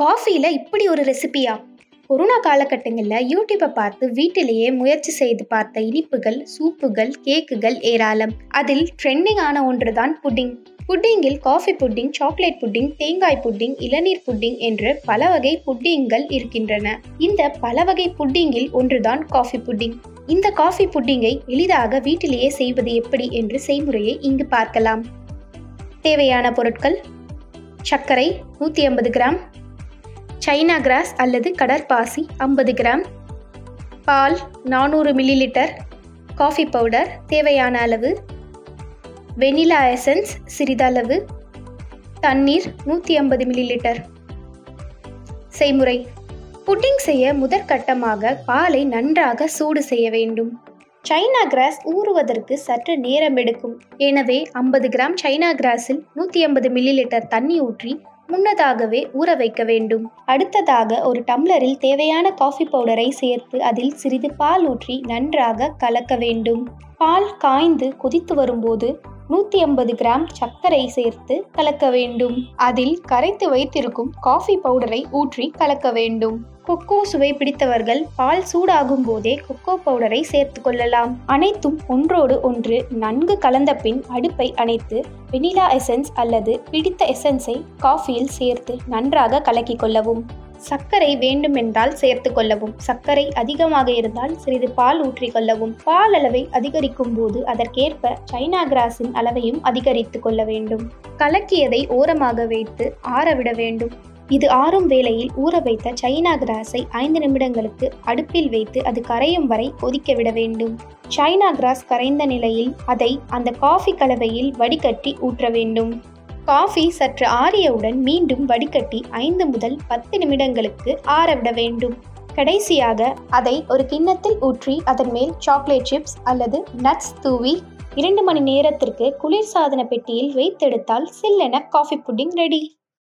காஃபியில் இப்படி ஒரு ரெசிபியா? கொரோனா காலகட்டங்களில் யூடியூப்பை பார்த்து வீட்டிலேயே முயற்சி செய்து பார்த்த இனிப்புகள் சூப்புகள் கேக்குகள் ஏராளம். அதில் ட்ரெண்டிங் ஆன ஒன்று தான் புட்டிங். புட்டிங்கில் காஃபி புட்டிங் சாக்லேட் புட்டிங் தேங்காய் புட்டிங் இளநீர் புட்டிங் என்று பல வகை புட்டிங்கள் இருக்கின்றன. இந்த பல வகை புட்டிங்கில் ஒன்றுதான் காஃபி புட்டிங் இந்த காஃபி புட்டிங்கை எளிதாக வீட்டிலேயே செய்வது எப்படி என்று செய்முறையை இங்கு பார்க்கலாம். தேவையான பொருட்கள். சர்க்கரை நூற்றி ஐம்பது கிராம். சைனா கிராஸ் அல்லது கடற்பாசி ஐம்பது கிராம். பால் நானூறு மில்லி லிட்டர் காஃபி பவுடர் தேவையான அளவு. வெனிலா எசன்ஸ் சிறிதளவு. தண்ணீர் நூற்றி ஐம்பது மில்லி லிட்டர் செய்முறை. புட்டிங் செய்ய முதற்கட்டமாக பாலை நன்றாக சூடு செய்ய வேண்டும். சைனா கிராஸ் ஊறுவதற்கு சற்று நேரம் எடுக்கும். எனவே ஐம்பது கிராம் சைனா கிராஸில் நூற்றி ஐம்பது மில்லி லிட்டர் தண்ணி ஊற்றி முன்னதாகவே ஊற வைக்க வேண்டும். அடுத்ததாக ஒரு டம்ளரில் தேவையான காஃபி பவுடரை சேர்த்து அதில் சிறிது பால் ஊற்றி நன்றாக கலக்க வேண்டும். பால் காய்ந்து கொதித்து வரும்போது நூற்றி ஐம்பது கிராம் சர்க்கரை சேர்த்து கலக்க வேண்டும். அதில் கரைத்து வைத்திருக்கும் காஃபி பவுடரை ஊற்றி கலக்க வேண்டும். கொக்கோ சுவை பிடித்தவர்கள் பால் சூடாகும் போதே கொக்கோ பவுடரை சேர்த்து கொள்ளலாம். அனைத்தும் ஒன்றோடு ஒன்று நன்கு கலந்த பின் அடுப்பை அணைத்து வெனிலா எசன்ஸ் அல்லது பிடித்த எசன்ஸை காஃபியில் சேர்த்து நன்றாக கலக்கிக் கொள்ளவும். சர்க்கரை வேண்டுமென்றால் சேர்த்து கொள்ளவும். சர்க்கரை அதிகமாக இருந்தால் சிறிது பால் ஊற்றிக்கொள்ளவும் பால் அளவை அதிகரிக்கும் போது அதற்கேற்ப சைனா கிராஸின் அளவையும் அதிகரித்து கொள்ள வேண்டும். கலக்கியதை ஓரமாக வைத்து ஆறவிட வேண்டும். இது ஆறும் வேளையில் ஊற வைத்த சைனா கிராஸை ஐந்து நிமிடங்களுக்கு அடுப்பில் வைத்து அது கரையும் வரை கொதிக்க விட வேண்டும். சைனா கிராஸ் கரைந்த நிலையில் அதை அந்த காஃபி கலவையில் வடிகட்டி ஊற்ற வேண்டும். காஃபி சற்று ஆறியவுடன் மீண்டும் வடிகட்டி ஐந்து முதல் பத்து நிமிடங்களுக்கு ஆறவிட வேண்டும். கடைசியாக அதை ஒரு கிண்ணத்தில் ஊற்றி அதன் மேல் சாக்லேட் சிப்ஸ் அல்லது நட்ஸ் தூவி இரண்டு மணி நேரத்திற்கு குளிர்சாதன பெட்டியில் வைத்தெடுத்தால் சில்லென காஃபி புட்டிங் ரெடி.